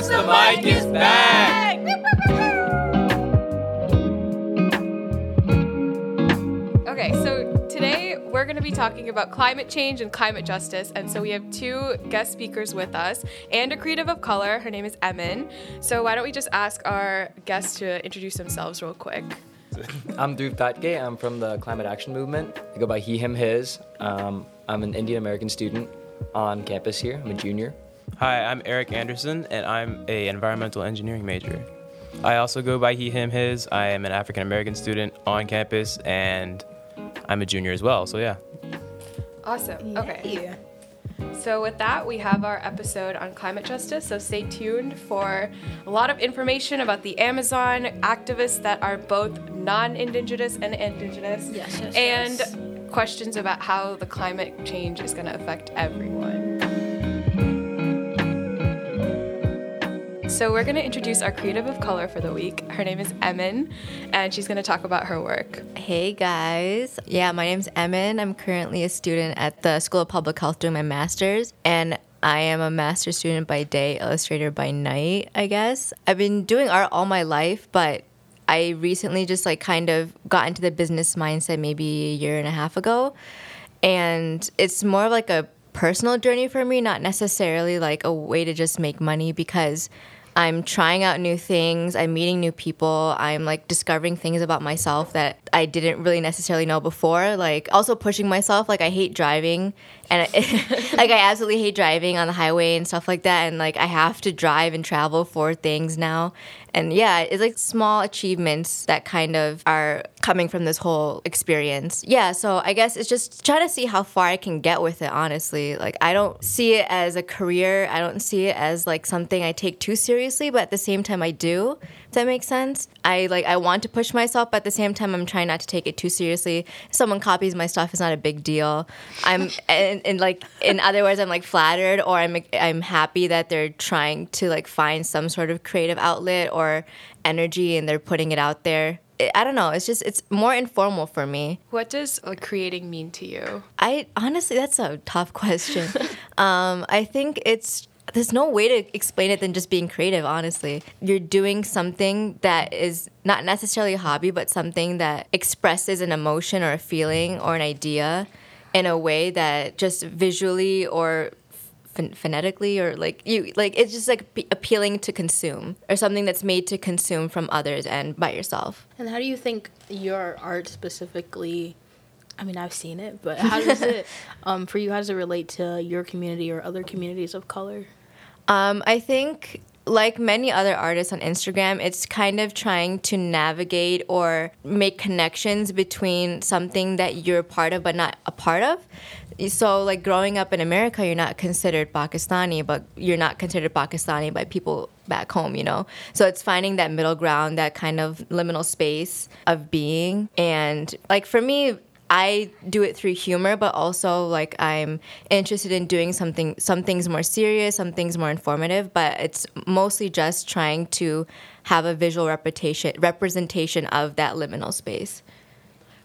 Pass the mic is back. Okay, so today we're going to be talking about climate change and climate justice. And so we have two guest speakers with us and a creative of color. Her name is Emmen. So why don't we just ask our guests to introduce themselves real quick? I'm Dhruv Patke. I'm from the Climate Action Movement. I go by he, him, his. Um, I'm an Indian American student on campus here. I'm a junior. Hi, I'm Eric Anderson, and I'm a environmental engineering major. I also go by he, him, his. I am an African American student on campus, and I'm a junior as well. So yeah. Awesome. Okay. So, with that, we have our episode on climate justice. So, stay tuned for a lot of information about the Amazon activists that are both non Indigenous and Indigenous. Yes, yes, and yes. questions about how the climate change is going to affect everyone. So, we're going to introduce our creative of color for the week. Her name is Emmen, and she's going to talk about her work. Hey guys. Yeah, my name's Emmen. I'm currently a student at the School of Public Health doing my master's, and I am a master's student by day, illustrator by night, I guess. I've been doing art all my life, but I recently just like kind of got into the business mindset maybe a year and a half ago. And it's more of like a personal journey for me, not necessarily like a way to just make money because I'm trying out new things, I'm meeting new people, I'm like discovering things about myself that I didn't really necessarily know before. Like also pushing myself, like I hate driving and like I absolutely hate driving on the highway and stuff like that and like I have to drive and travel for things now. And yeah, it's like small achievements that kind of are coming from this whole experience. Yeah, so I guess it's just trying to see how far I can get with it, honestly. Like, I don't see it as a career, I don't see it as like something I take too seriously, but at the same time, I do. That makes sense. I like I want to push myself, but at the same time, I'm trying not to take it too seriously. If someone copies my stuff, it's not a big deal. I'm and, and like in other words, I'm like flattered, or I'm I'm happy that they're trying to like find some sort of creative outlet or energy, and they're putting it out there. I- I don't know. It's just it's more informal for me. What does like, creating mean to you? I honestly, that's a tough question. um, I think it's there's no way to explain it than just being creative. Honestly, you're doing something that is not necessarily a hobby, but something that expresses an emotion or a feeling or an idea in a way that just visually or ph- phonetically or like you like it's just like p- appealing to consume or something that's made to consume from others and by yourself And how do you think your art specifically? I mean, I've seen it, but how does it, um, for you, how does it relate to your community or other communities of color? Um, I think, like many other artists on Instagram, it's kind of trying to navigate or make connections between something that you're part of but not a part of. So, like growing up in America, you're not considered Pakistani, but you're not considered Pakistani by people back home, you know? So, it's finding that middle ground, that kind of liminal space of being. And, like, for me, I do it through humor, but also like I'm interested in doing something, some things more serious, some things more informative. But it's mostly just trying to have a visual representation representation of that liminal space.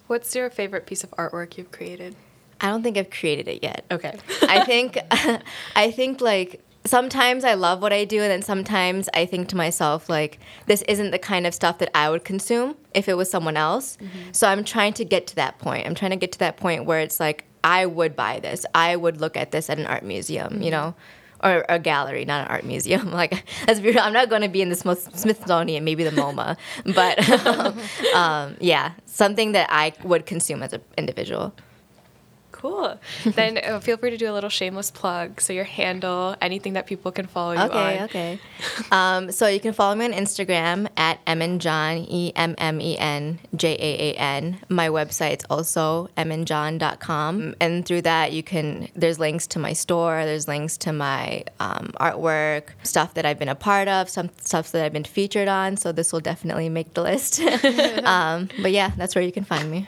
What's your favorite piece of artwork you've created? I don't think I've created it yet. Okay. I think, I think like sometimes I love what I do, and then sometimes I think to myself like this isn't the kind of stuff that I would consume if it was someone else. So I'm trying to get to that point. I'm trying to get to that point where it's like I would buy this. I would look at this at an art museum, you know. Or a gallery, not an art museum. Like, that's beautiful. I'm not going to be in the Smith- Smithsonian, maybe the MoMA, but um, yeah, something that I would consume as an individual. Cool. then uh, feel free to do a little shameless plug. So your handle, anything that people can follow you Okay, on. okay. Um, so you can follow me on Instagram at emmenjaan, E M M E N J A A N. My website's also emmenjaan.com. And through that, you can, there's links to my store, there's links to my um, artwork, stuff that I've been a part of, some stuff that I've been featured on. So this will definitely make the list. um, but yeah, that's where you can find me.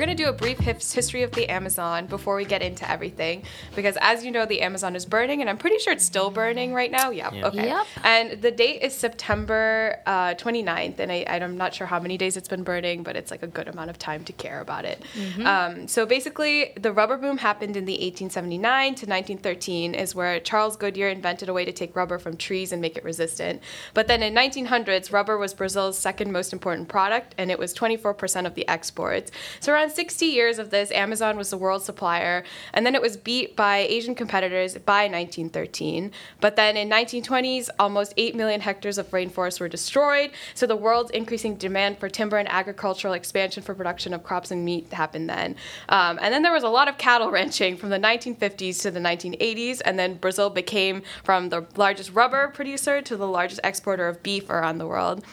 Going to do a brief history of the Amazon before we get into everything. Because as you know, the Amazon is burning, and I'm pretty sure it's still burning right now. Yeah. Yeah. Okay. Yep. And the date is September uh, 29th, and I, I'm not sure how many days it's been burning, but it's like a good amount of time to care about it. Um, so basically, the rubber boom happened in the 1879 to 1913, is where Charles Goodyear invented a way to take rubber from trees and make it resistant. But then in 1900s, rubber was Brazil's second most important product, and it was 24% of the exports. So around 60 years of this, Amazon was the world supplier, and then it was beat by Asian competitors by 1913. But then in 1920s, almost 8 million hectares of rainforest were destroyed. So the world's increasing demand for timber and agricultural expansion for production of crops and meat happened then. Um, and then there was a lot of cattle ranching from the 1950s to the 1980s, and then Brazil became from the largest rubber producer to the largest exporter of beef around the world.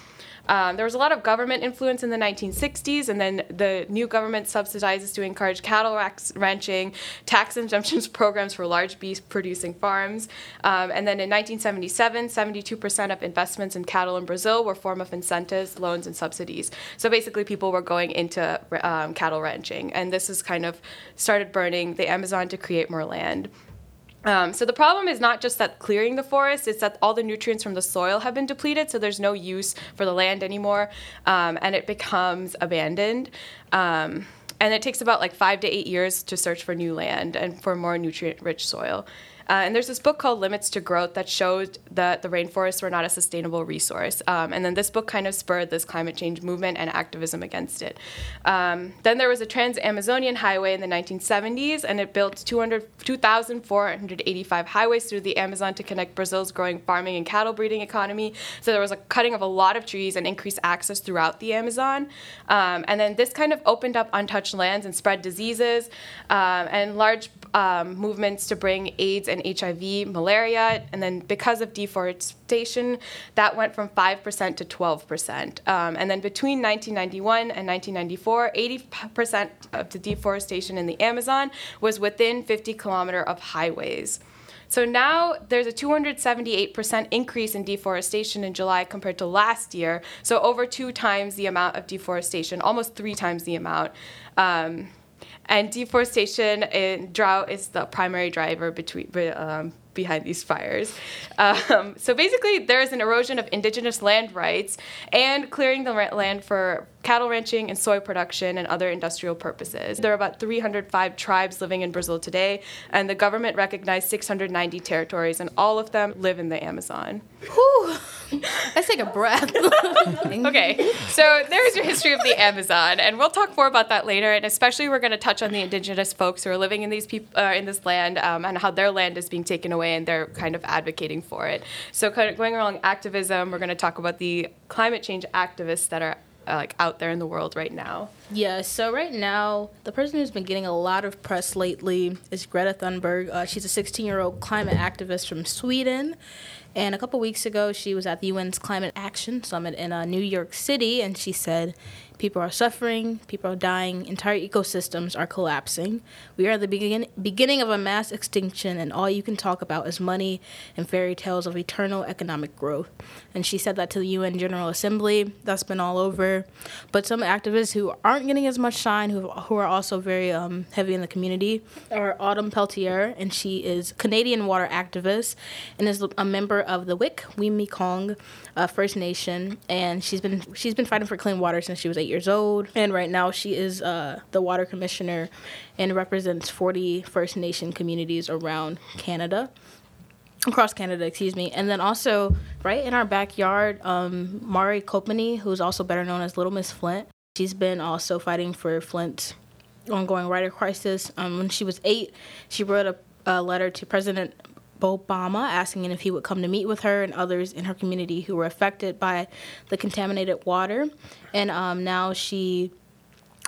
Um, there was a lot of government influence in the 1960s, and then the new government subsidizes to encourage cattle ranching, tax exemptions programs for large beef producing farms. Um, and then in 1977, 72% of investments in cattle in Brazil were form of incentives, loans, and subsidies. So basically, people were going into um, cattle ranching, and this has kind of started burning the Amazon to create more land. Um, so the problem is not just that clearing the forest; it's that all the nutrients from the soil have been depleted, so there's no use for the land anymore, um, and it becomes abandoned. Um, and it takes about like five to eight years to search for new land and for more nutrient-rich soil. Uh, and there's this book called Limits to Growth that showed that the rainforests were not a sustainable resource. Um, and then this book kind of spurred this climate change movement and activism against it. Um, then there was a Trans Amazonian Highway in the 1970s, and it built 2,485 highways through the Amazon to connect Brazil's growing farming and cattle breeding economy. So there was a cutting of a lot of trees and increased access throughout the Amazon. Um, and then this kind of opened up untouched lands and spread diseases um, and large um, movements to bring AIDS and HIV, malaria, and then because of deforestation, that went from 5% to 12%. Um, and then between 1991 and 1994, 80% of the deforestation in the Amazon was within 50 kilometer of highways. So now there's a 278% increase in deforestation in July compared to last year. So over two times the amount of deforestation, almost three times the amount. Um, and deforestation and drought is the primary driver between um, behind these fires. Um, so basically, there is an erosion of indigenous land rights and clearing the land for cattle ranching and soy production and other industrial purposes. There are about 305 tribes living in Brazil today, and the government recognized 690 territories, and all of them live in the Amazon. Whew. Let's take a breath. Okay, so there's your history of the Amazon, and we'll talk more about that later. And especially, we're going to touch on the indigenous folks who are living in these peop- uh, in this land um, and how their land is being taken away, and they're kind of advocating for it. So, kind of going along activism, we're going to talk about the climate change activists that are like out there in the world right now. Yeah, so right now, the person who's been getting a lot of press lately is Greta Thunberg. Uh, she's a 16 year old climate activist from Sweden. And a couple weeks ago, she was at the UN's Climate Action Summit in uh, New York City, and she said, People are suffering, people are dying, entire ecosystems are collapsing. We are at the begin- beginning of a mass extinction, and all you can talk about is money and fairy tales of eternal economic growth. And she said that to the UN General Assembly. That's been all over. But some activists who aren't getting as much shine, who, who are also very um, heavy in the community, are Autumn Peltier, and she is Canadian water activist and is a member of the WIC, Wiikwemkoong uh, First Nation, and she's been she's been fighting for clean water since she was eight years old, and right now she is uh, the water commissioner and represents 40 First Nation communities around Canada across Canada, excuse me. And then also, right in our backyard, um, Mari Copeny, who's also better known as Little Miss Flint, she's been also fighting for Flint's ongoing writer crisis. Um, when she was eight, she wrote a, a letter to President Obama asking him if he would come to meet with her and others in her community who were affected by the contaminated water. And um, now she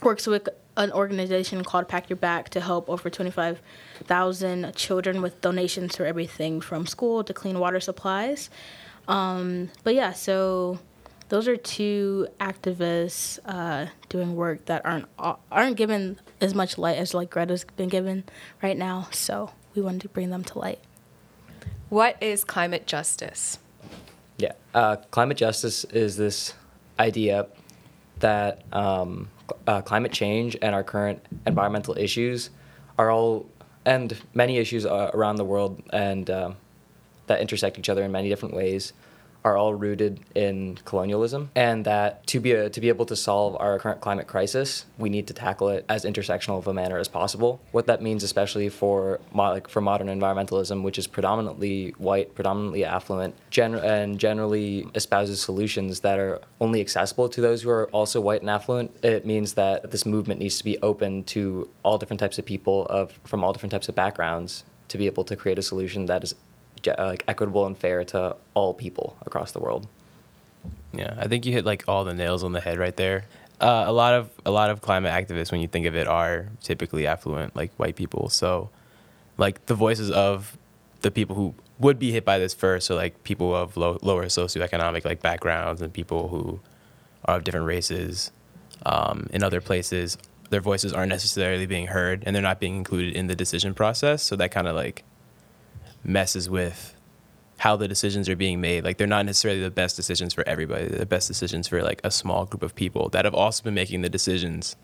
works with an organization called Pack Your Back to help over 25,000 children with donations for everything from school to clean water supplies. Um, but yeah, so those are two activists uh, doing work that aren't aren't given as much light as like Greta's been given right now. So we wanted to bring them to light. What is climate justice? Yeah, uh, climate justice is this idea that um, uh, climate change and our current environmental issues are all and many issues uh, around the world and um, that intersect each other in many different ways are all rooted in colonialism, and that to be a, to be able to solve our current climate crisis, we need to tackle it as intersectional of a manner as possible. What that means, especially for mo- like for modern environmentalism, which is predominantly white, predominantly affluent, gen- and generally espouses solutions that are only accessible to those who are also white and affluent. It means that this movement needs to be open to all different types of people of from all different types of backgrounds to be able to create a solution that is uh, like equitable and fair to all people across the world. Yeah, I think you hit like all the nails on the head right there. Uh, a lot of a lot of climate activists, when you think of it, are typically affluent, like white people. So, like the voices of the people who would be hit by this first, so like people of low, lower socioeconomic like backgrounds and people who are of different races um, in other places, their voices aren't necessarily being heard and they're not being included in the decision process. So that kind of like messes with how the decisions are being made. Like they're not necessarily the best decisions for everybody. They're the best decisions for like a small group of people that have also been making the decisions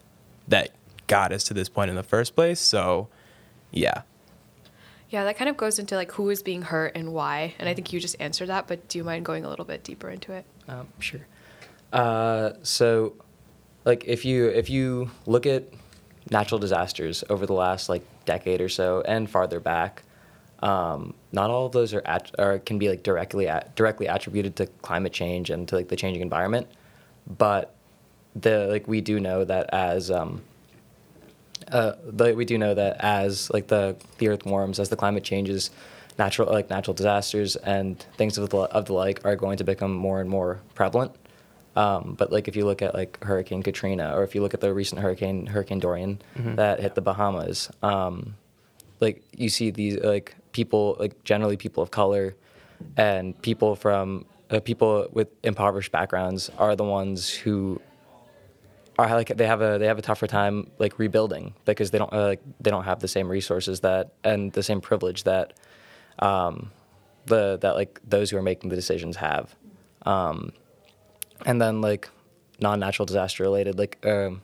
that got us to this point in the first place. So, yeah. Yeah, that kind of goes into like who is being hurt and why. And I think you just answered that, but do you mind going a little bit deeper into it? Um, sure. Uh, so, like, if you if you look at natural disasters over the last like decade or so and farther back, um, not all of those are, at, are can be like directly at, directly attributed to climate change and to like the changing environment, but the like we do know that as um, uh, the, we do know that as like the the earth warms, as the climate changes, natural like natural disasters and things of the of the like are going to become more and more prevalent. Um, but like if you look at like Hurricane Katrina, or if you look at the recent hurricane Hurricane Dorian that hit the Bahamas, um, like you see these like people like generally people of color and people from uh, people with impoverished backgrounds are the ones who are like they have a they have a tougher time like rebuilding because they don't uh, like they don't have the same resources that and the same privilege that um, the that like those who are making the decisions have. Um, and then like non-natural disaster related like um,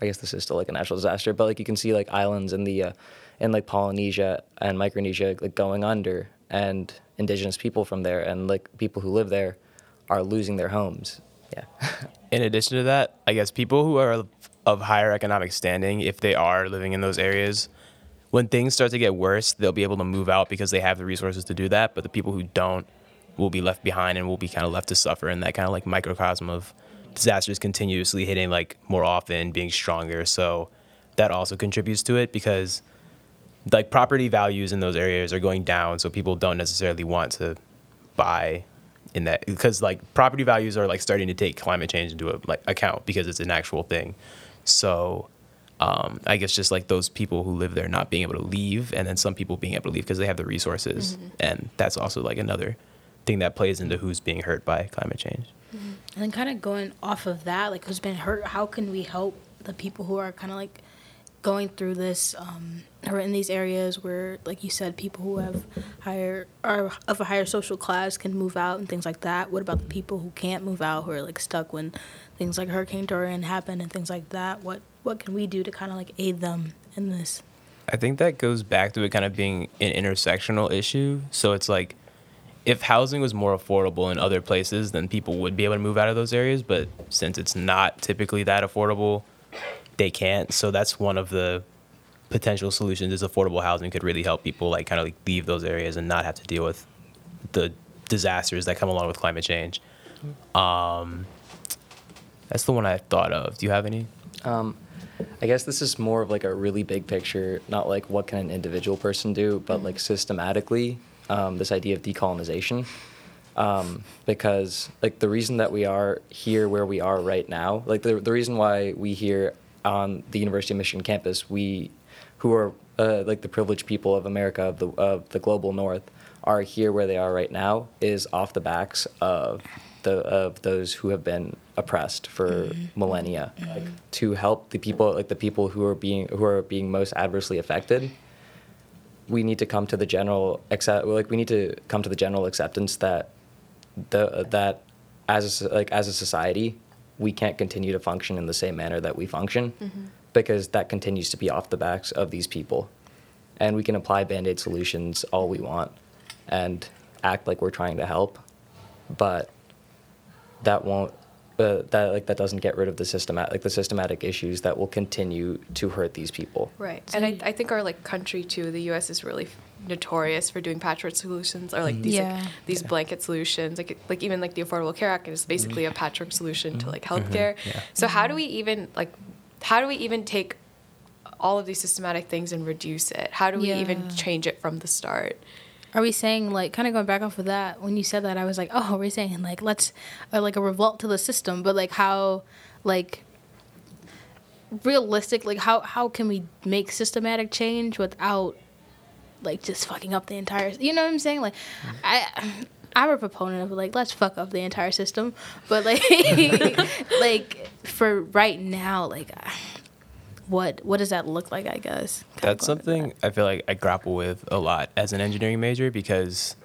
I guess this is still like a natural disaster but like you can see like islands in the uh, in like Polynesia and Micronesia like going under and indigenous people from there and like people who live there are losing their homes yeah In addition to that, I guess people who are of higher economic standing, if they are living in those areas, when things start to get worse, they'll be able to move out because they have the resources to do that. But the people who don't will be left behind and will be kind of left to suffer in that kind of like microcosm of disasters continuously hitting like more often, being stronger. So that also contributes to it because like property values in those areas are going down. So people don't necessarily want to buy in that because like property values are like starting to take climate change into a, like account because it's an actual thing. So um, I guess just like those people who live there not being able to leave, and then some people being able to leave because they have the resources, and that's also like another thing that plays into who's being hurt by climate change. And then kind of going off of that, like who's been hurt, how can we help the people who are kind of like going through this, um, or in these areas where, like you said, people who have higher are of a higher social class can move out and things like that. What about the people who can't move out, who are like stuck when things like Hurricane Dorian happen and things like that? What what can we do to kind of like aid them in this? I think that goes back to it kind of being an intersectional issue. So it's like if housing was more affordable in other places, then people would be able to move out of those areas. But since it's not typically that affordable, they can't. So that's one of the potential solutions is affordable housing could really help people like kind of like leave those areas and not have to deal with the disasters that come along with climate change. Um, that's the one I thought of. Do you have any? Um, I guess this is more of like a really big picture, not like what can an individual person do, but like systematically, um, this idea of decolonization. Um, because like the reason that we are here where we are right now, like the the reason why we here on the University of Michigan campus, we who are uh, like the privileged people of America of the of the global North are here where they are right now is off the backs of the of those who have been oppressed for millennia. Like, to help the people like the people who are being who are being most adversely affected we need to come to the general accept like we need to come to the general acceptance that the that as a, like as a society we can't continue to function in the same manner that we function because that continues to be off the backs of these people. And we can apply band aid solutions all we want and act like we're trying to help, but that won't. Uh, that like that doesn't get rid of the systemat like the systematic issues that will continue to hurt these people. Right. And I, I think our like country too, the US is really notorious for doing patchwork solutions or like mm-hmm. these Yeah. like, these blanket solutions. Like like even like the Affordable Care Act is basically a mm-hmm. patchwork solution to mm-hmm. like healthcare. Yeah. So how do we even like how do we even take all of these systematic things and reduce it? How do we even change it from the start? Are we saying like kind of going back off of that? When you said that, I was like, oh, we're saying like let's uh, like a revolt to the system, but like how like realistic like how how can we make systematic change without like just fucking up the entire you know what i'm saying like i i'm a proponent of like let's fuck up the entire system but like like for right now like what what does that look like i guess That's something I feel like I grapple with a lot as an engineering major because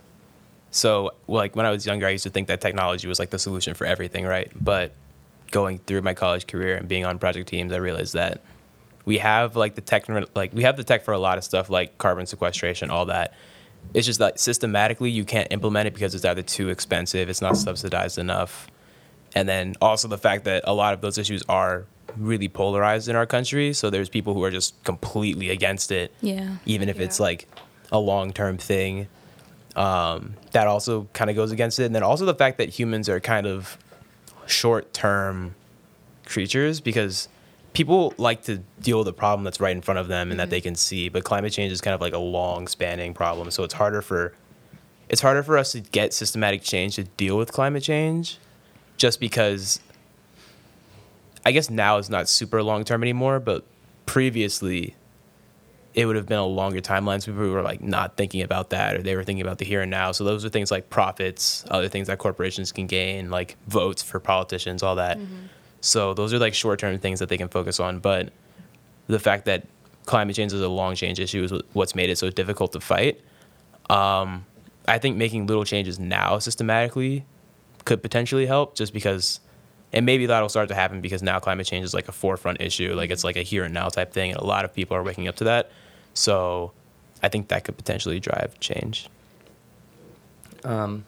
so like when I was younger I used to think that technology was like the solution for everything, right? But going through my college career and being on project teams, I realized that we have like the tech like we have the tech for a lot of stuff like carbon sequestration, all that. It's just that systematically you can't implement it because it's either too expensive, it's not subsidized enough. And then also the fact that a lot of those issues are really polarized in our country. So there's people who are just completely against it, yeah even if it's like a long term thing. Um, that also kind of goes against it. And then also the fact that humans are kind of short term creatures because people like to deal with a problem that's right in front of them and that they can see. But climate change is kind of like a long spanning problem. So it's harder for it's harder for us to get systematic change to deal with climate change just because I guess now it's not super long term anymore, but previously it would have been a longer timeline. So people were like not thinking about that or they were thinking about the here and now. So those are things like profits, other things that corporations can gain, like votes for politicians, all that. So those are like short term things that they can focus on. But the fact that climate change is a long change issue is what's made it so difficult to fight. Um, I think making little changes now systematically could potentially help just because and maybe that'll start to happen because now climate change is like a forefront issue. Like it's like a here and now type thing and a lot of people are waking up to that. So i think that could potentially drive change. Um,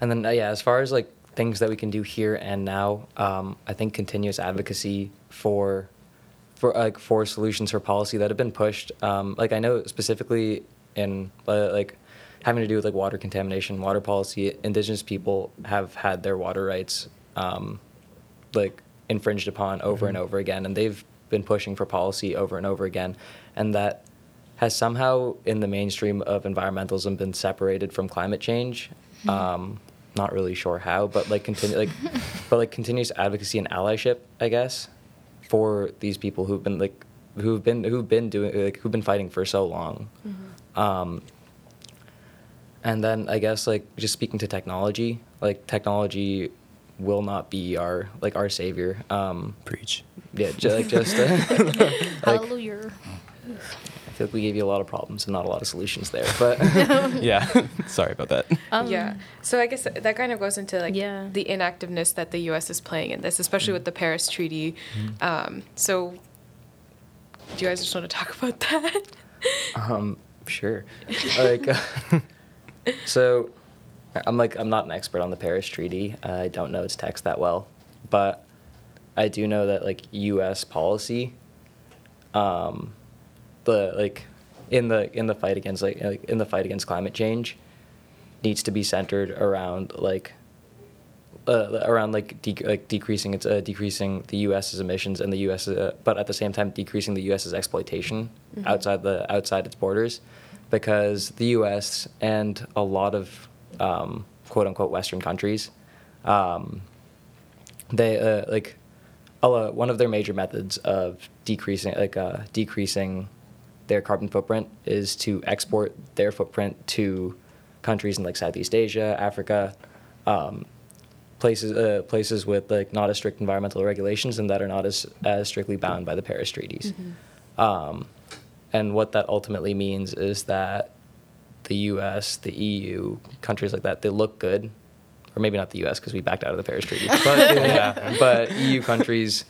and then uh, yeah, as far as like things that we can do here and now, um, I think continuous advocacy for for like for solutions for policy that have been pushed. Um, like I know specifically in uh, like having to do with like water contamination, water policy, indigenous people have had their water rights um, like infringed upon over and over again, and they've been pushing for policy over and over again, and that has somehow in the mainstream of environmentalism been separated from climate change. Um, not really sure how, but like continue like, but like continuous advocacy and allyship, I guess, for these people who've been like who've been who've been doing like who've been fighting for so long. Um, and then I guess like just speaking to technology, like technology will not be our like our savior. Um, preach yeah, ju- like just uh, like hallelujah I feel like we gave you a lot of problems and not a lot of solutions there. But yeah sorry about that yeah. So I guess that kind of goes into like Yeah. the inactiveness that the U.S. is playing in this, especially with the Paris Treaty. Um, so, do you guys just want to talk about that? um, sure, like so, I'm like I'm not an expert on the Paris Treaty. I don't know its text that well, but I do know that like U.S. policy, um, the like in the in the fight against like, like in the fight against climate change, needs to be centered around like uh, around like de- like decreasing its uh, decreasing the U.S.'s emissions and the U.S. Uh, but at the same time decreasing the U.S.'s exploitation outside the outside its borders, because the U.S. and a lot of um, quote unquote Western countries, um, they uh, like lo- one of their major methods of decreasing like uh, decreasing their carbon footprint is to export their footprint to countries in like Southeast Asia, Africa, um, places uh, places with like not as strict environmental regulations and that are not as as strictly bound by the Paris treaties. Um, and what that ultimately means is that the U.S., the EU, countries like that, they look good, or maybe not the U.S. because we backed out of the Paris Treaty, but Yeah. but EU countries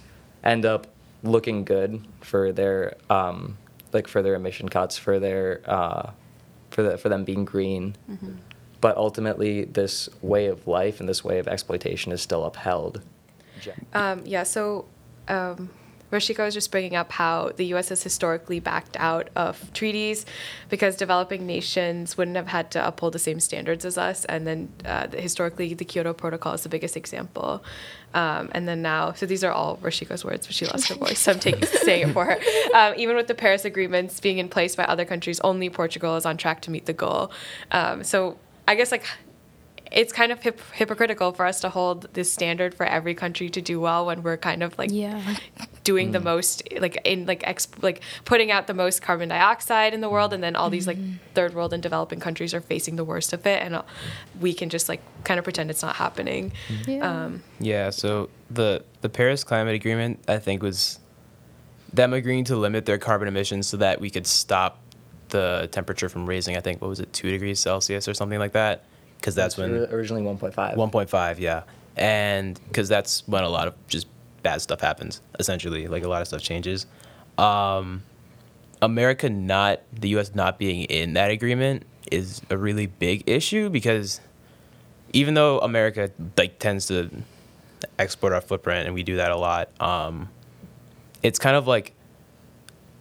end up looking good for their um, like for their emission cuts for their uh, for the, for them being green. But ultimately, this way of life and this way of exploitation is still upheld. Um, yeah, so um, Rashika was just bringing up how the U.S. has historically backed out of treaties because developing nations wouldn't have had to uphold the same standards as us. And then uh, historically, the Kyoto Protocol is the biggest example. Um, and then now, so these are all Rashika's words, but she lost her voice, so I'm taking, saying it for her. Um, even with the Paris agreements being in place by other countries, only Portugal is on track to meet the goal. Um, so I guess like it's kind of hip- hypocritical for us to hold this standard for every country to do well when we're kind of like Yeah. doing the most like in like ex- like putting out the most carbon dioxide in the world and then all these like third world and developing countries are facing the worst of it and uh, we can just like kind of pretend it's not happening Yeah. um, Yeah, so the the Paris Climate Agreement, I think, was them agreeing to limit their carbon emissions so that we could stop the temperature from raising. I think what was it, two degrees Celsius or something like that, because that's when originally 1.5. 1.5, yeah, and because that's when a lot of just bad stuff happens. Essentially, like a lot of stuff changes. Um, America not the U.S. not being in that agreement is a really big issue because even though America like tends to export our footprint and we do that a lot, um, it's kind of like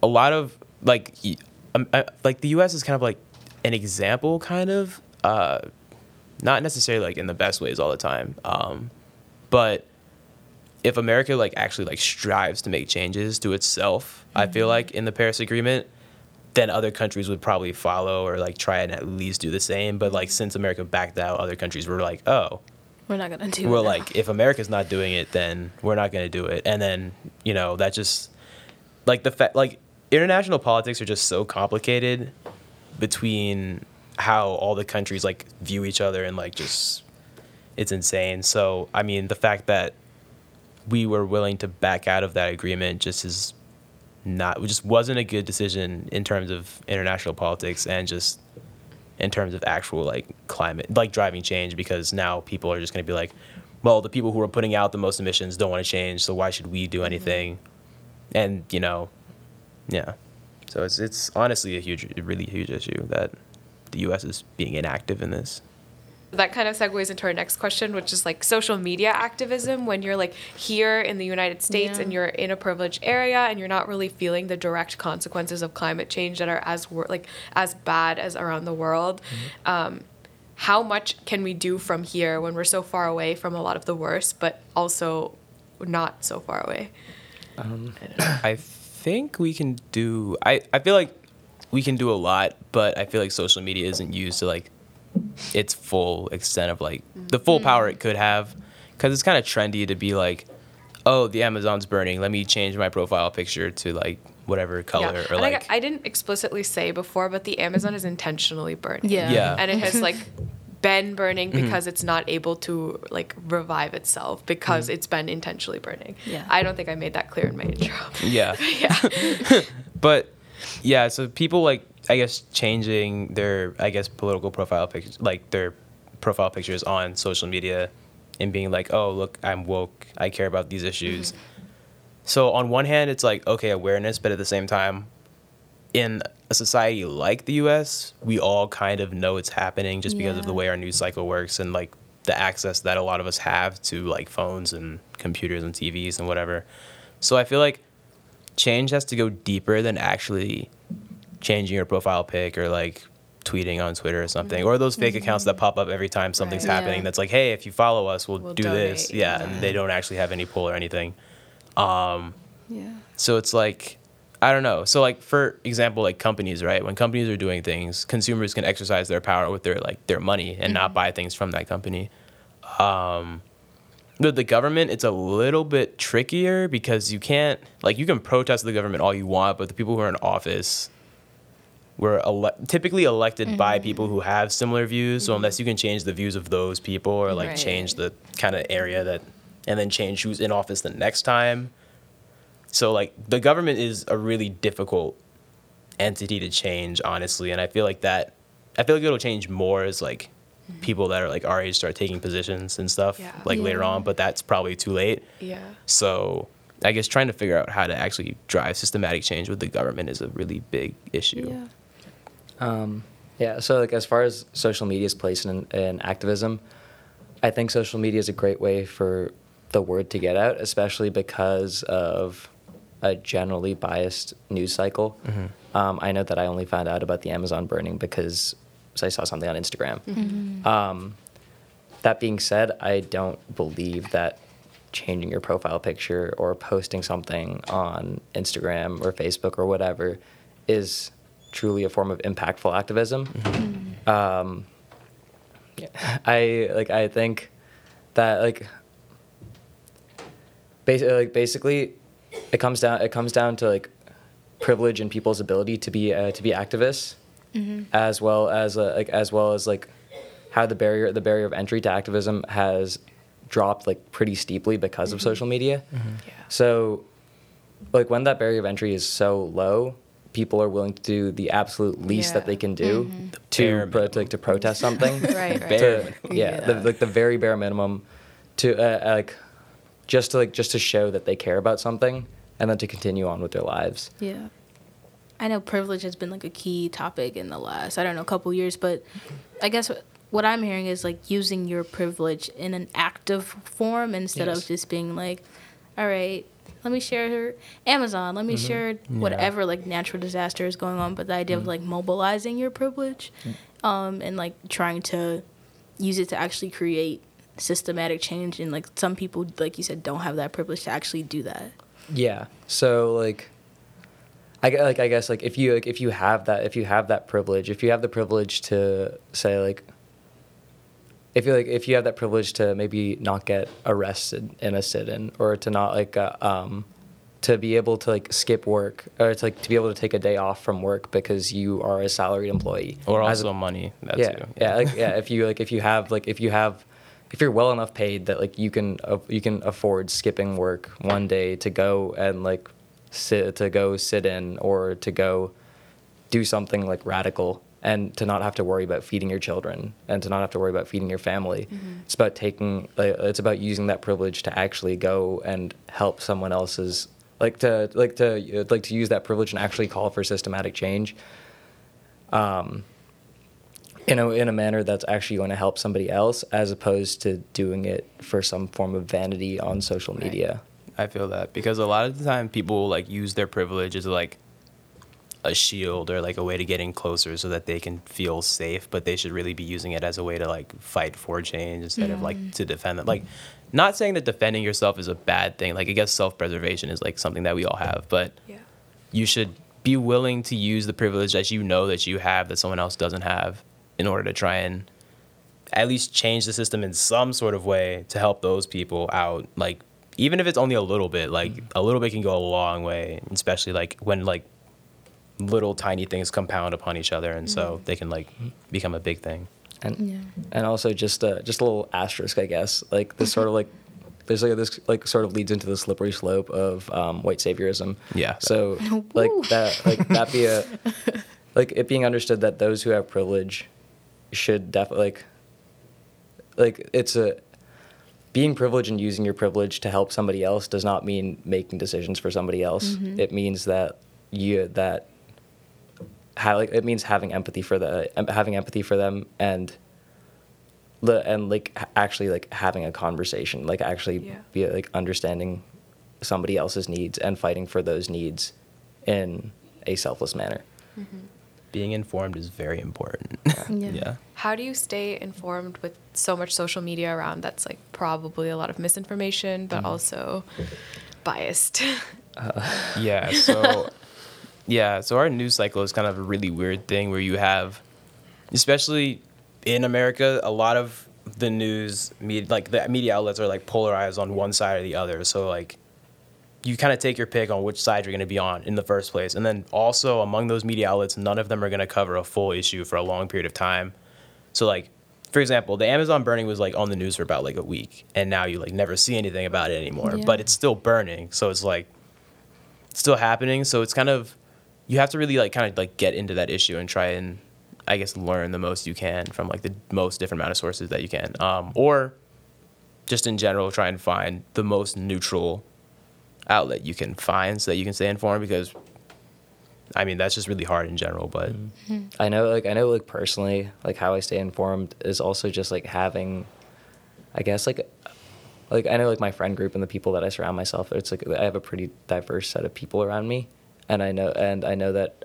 a lot of like y- um, uh, like the U.S. is kind of like an example, kind of. Uh, not necessarily like in the best ways all the time, um, but if America like actually like strives to make changes to itself, I feel like in the Paris Agreement, then other countries would probably follow or like try and at least do the same. But like since America backed out, other countries were like, oh, We're not gonna do. we're it now. like, if America's not doing it, then we're not going to do it. And then you know that just like the fact like international politics are just so complicated between how all the countries like view each other and like just it's insane. So I mean, the fact that we were willing to back out of that agreement just is not it just wasn't a good decision in terms of international politics and just in terms of actual like climate like driving change because now people are just going to be like well the people who are putting out the most emissions don't want to change so why should we do mm-hmm. anything? And you know yeah. So it's it's honestly a huge really huge issue that the US is being inactive in this that kind of segues into our next question, which is like social media activism. When you're like here in the United States Yeah. and you're in a privileged area and you're not really feeling the direct consequences of climate change that are as wor- like as bad as around the world. Um, how much can we do from here when we're so far away from a lot of the worst, but also not so far away? I think we can do. I, I feel like we can do a lot, but I feel like social media isn't used to like its full extent of like the full power it mm. could have, because it's kind of trendy to be like, oh, the Amazon's burning. Let me change my profile picture to like whatever color or and like. I, I didn't explicitly say before, but the Amazon is intentionally burning. Yeah. Yeah. and it has like been burning mm-hmm. because it's not able to like revive itself because mm. it's been intentionally burning. Yeah. I don't think I made that clear in my intro. yeah. yeah. but yeah, so people like I guess changing their I guess political profile pictures, like their profile pictures on social media, and being like, oh look, I'm woke, I care about these mm-hmm. issues. So on one hand, it's like okay awareness, but at the same time, in a society like the U.S., we all kind of know it's happening just because of the way our news cycle works and like the access that a lot of us have to like phones and computers and TVs and whatever. So I feel like change has to go deeper than actually changing your profile pic or like tweeting on Twitter or something, or those fake accounts that pop up every time something's Right. happening. Yeah. That's like, hey, if you follow us, we'll, We'll do this. donate. Yeah, and they don't actually have any pull or anything. Um, Yeah. so it's like, I don't know. So like for example, like companies, right? When companies are doing things, consumers can exercise their power with their like their money and not buy things from that company. Um, with the government, it's a little bit trickier because you can't like you can protest the government all you want, but the people who are in office were ele- typically elected by mm-hmm. people who have similar views. So unless mm-hmm. you can change the views of those people or like Right. change the kind of area that, and then change who's in office the next time. So like the government is a really difficult entity to change, honestly, and I feel like that. I feel like it'll change more as like people that are like our age start taking positions and stuff Yeah. like later on, but that's probably too late. Yeah. So I guess trying to figure out how to actually drive systematic change with the government is a really big issue. Yeah. Um, yeah. So like as far as social media's place in, in activism, I think social media is a great way for the word to get out, especially because of a generally biased news cycle. Um, I know that I only found out about the Amazon burning because I saw something on Instagram. Um, that being said, I don't believe that changing your profile picture or posting something on Instagram or Facebook or whatever is truly a form of impactful activism. Um, I like. I think that like, basically, like basically, it comes down. It comes down to like privilege and people's ability to be uh, to be activists, Mm-hmm. as well as uh, like as well as like how the barrier the barrier of entry to activism has dropped like pretty steeply because of mm-hmm. social media. Mm-hmm. Yeah. So, like when that barrier of entry is so low, people are willing to do the absolute least that they can do bare to, pro- to like to protest something. Right, right. To- yeah, The, like the very bare minimum to uh, uh, like just to like just to show that they care about something and then to continue on with their lives. Yeah. I know privilege has been like a key topic in the last, I don't know, couple years, but I guess what, what I'm hearing is like using your privilege in an active form instead Yes. of just being like, all right, let me share Amazon, let me share whatever like natural disaster is going on, but the idea of like mobilizing your privilege um, and like trying to use it to actually create systematic change and like some people like you said don't have that privilege to actually do that. Yeah. So like, I like I guess like if you like if you have that if you have that privilege if you have the privilege to say like. If you like, if you have that privilege to maybe not get arrested in a sit-in, or to not like, uh, um, to be able to like skip work, or to like to be able to take a day off from work because you are a salaried employee, Or As also money. That yeah, too. yeah, like, yeah. If you like, if you have like, if you have, if you're well enough paid that like you can uh, you can afford skipping work one day to go and like sit to go sit in or to go do something like radical and to not have to worry about feeding your children and to not have to worry about feeding your family. It's about taking it's about using that privilege to actually go and help someone else's like to like to like to use that privilege and actually call for systematic change. Um, in a in a manner that's actually going to help somebody else, as opposed to doing it for some form of vanity on social media. I feel that because a lot of the time people like use their privilege as like a shield or like a way to get in closer so that they can feel safe, but they should really be using it as a way to like fight for change instead of like to defend them. Like, not saying that defending yourself is a bad thing. Like, I guess self preservation is like something that we all have, but Yeah. you should be willing to use the privilege that you know that you have that someone else doesn't have in order to try and at least change the system in some sort of way to help those people out like even if it's only a little bit like a little bit can go a long way especially like when like little tiny things compound upon each other and so they can like become a big thing And Yeah. and also just uh, just a little asterisk, I guess. Like this sort of like there's like this like sort of leads into the slippery slope of um, white saviorism. Yeah. So like that like that be a like it being understood that those who have privilege should definitely like like it's a being privileged and using your privilege to help somebody else does not mean making decisions for somebody else. Mm-hmm. It means that you that how like it means having empathy for the having empathy for them and the and like actually like having a conversation like actually Yeah. be like understanding somebody else's needs and fighting for those needs in a selfless manner mm-hmm. Being informed is very important Yeah. yeah How do you stay informed with so much social media around that's like probably a lot of misinformation, but mm. also biased? Uh, yeah. So, yeah. So our news cycle is kind of a really weird thing where you have, especially in America, a lot of the news media, like the media outlets, are like polarized on one side or the other. So like, you kind of take your pick on which side you're going to be on in the first place, and then also among those media outlets, none of them are going to cover a full issue for a long period of time. So like. For example, the Amazon burning was like on the news for about like a week, and now you like never see anything about it anymore. Yeah. But it's still burning, so it's like still happening. So it's kind of you have to really like kind of like get into that issue and try and I guess learn the most you can from like the most different amount of sources that you can, um, or just in general try and find the most neutral outlet you can find so that you can stay informed because I mean that's just really hard in general, but I know, like I know, like personally, like how I stay informed is also just like having, I guess, like, like I know, like my friend group and the people that I surround myself. It's like I have a pretty diverse set of people around me, and I know, and I know that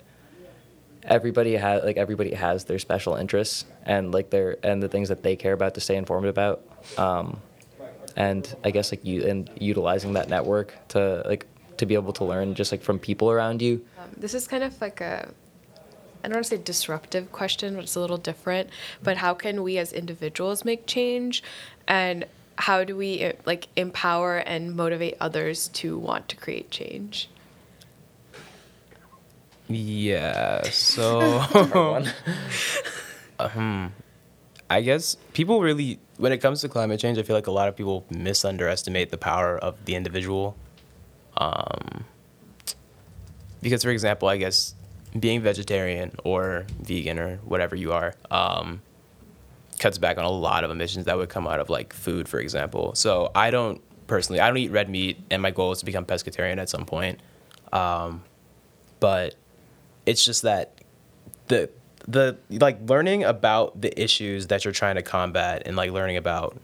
everybody has like everybody has their special interests and like their and the things that they care about to stay informed about. Um, and I guess like you and utilizing that network to like to be able to learn just like from people around you. Um, this is kind of like a I don't want to say disruptive question, but it's a little different. But how can we as individuals make change, and how do we uh, like empower and motivate others to want to create change? yeah. So um, I guess people really, when it comes to climate change, I feel like a lot of people misunderestimate the power of the individual. Um, because, for example, I guess being vegetarian or vegan or whatever you are um, cuts back on a lot of emissions that would come out of like food, for example. So I don't personally, I don't eat red meat, and my goal is to become pescatarian at some point. Um, but it's just that the the like learning about the issues that you're trying to combat and like learning about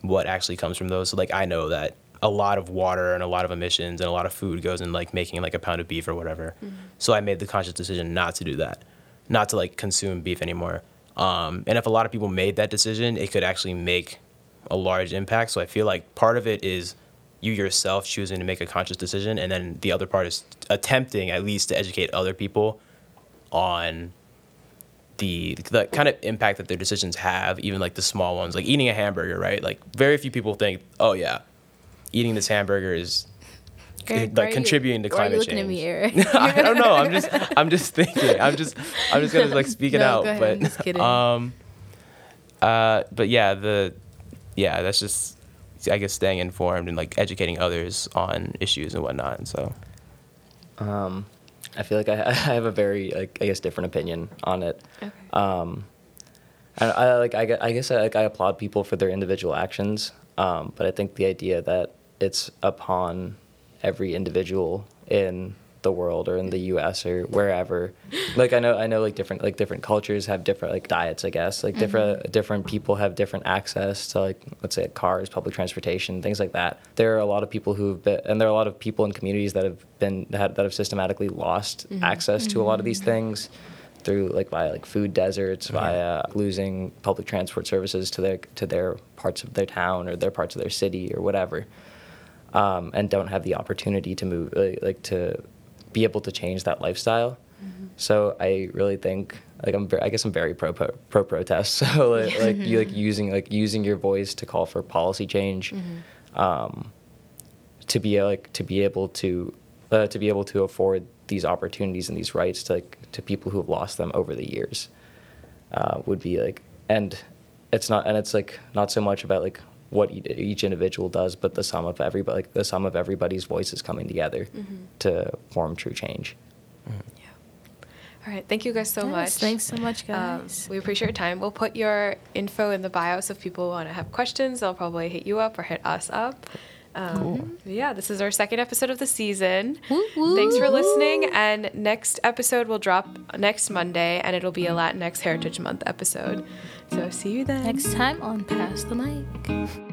what actually comes from those. So like I know that a lot of water and a lot of emissions and a lot of food goes in like making like a pound of beef or whatever. So I made the conscious decision not to do that, not to like consume beef anymore. Um, and if a lot of people made that decision, it could actually make a large impact. So I feel like part of it is you yourself choosing to make a conscious decision, and then the other part is attempting at least to educate other people on the the kind of impact that their decisions have, even like the small ones, like eating a hamburger, right? Like very few people think, oh yeah, eating this hamburger is Eric, like why are you- contributing to why are you climate looking at me, change. Eric? I don't know. I'm just I'm just thinking. I'm just I'm just gonna like speak it No, out. go ahead. But I'm just um uh but yeah, the yeah, that's just I guess staying informed and like educating others on issues and whatnot. And so Um, I feel like I, I have a very like I guess different opinion on it. Okay. Um, and I like I, I guess I, like I applaud people for their individual actions, um, but I think the idea that it's upon every individual in the world or in the U.S. or wherever, like I know I know like different like different cultures have different like diets. I guess like different mm-hmm. different people have different access to like let's say cars, public transportation, things like that. There are a lot of people who've been, and there are a lot of people in communities that have been that, that have systematically lost mm-hmm. access to a lot of these mm-hmm. things through like via like food deserts, via losing public transport services to their to their parts of their town or their parts of their city or whatever, um, and don't have the opportunity to move like, like to be able to change that lifestyle. So I really think like I'm ver- I guess I'm very pro pro, pro protest. So like, like you like using like using your voice to call for policy change. Um, to be like to be able to uh, to be able to afford these opportunities and these rights to like, to people who have lost them over the years uh, would be like and it's not and it's like not so much about like what each- each individual does but the sum of everybody like the sum of everybody's voices coming together to form true change Yeah. All right, thank you guys so Yes, much. Thanks so much, Um, guys. we appreciate your time. We'll put your info in the bio, so if people want to have questions, they'll probably hit you up or hit us up. Um, Yeah, this is our second episode of the season. Woo, woo. Thanks for listening. And next episode will drop next Monday, and it'll be a Latinx Heritage Month episode. So see you then. Next time on Pass the Mic.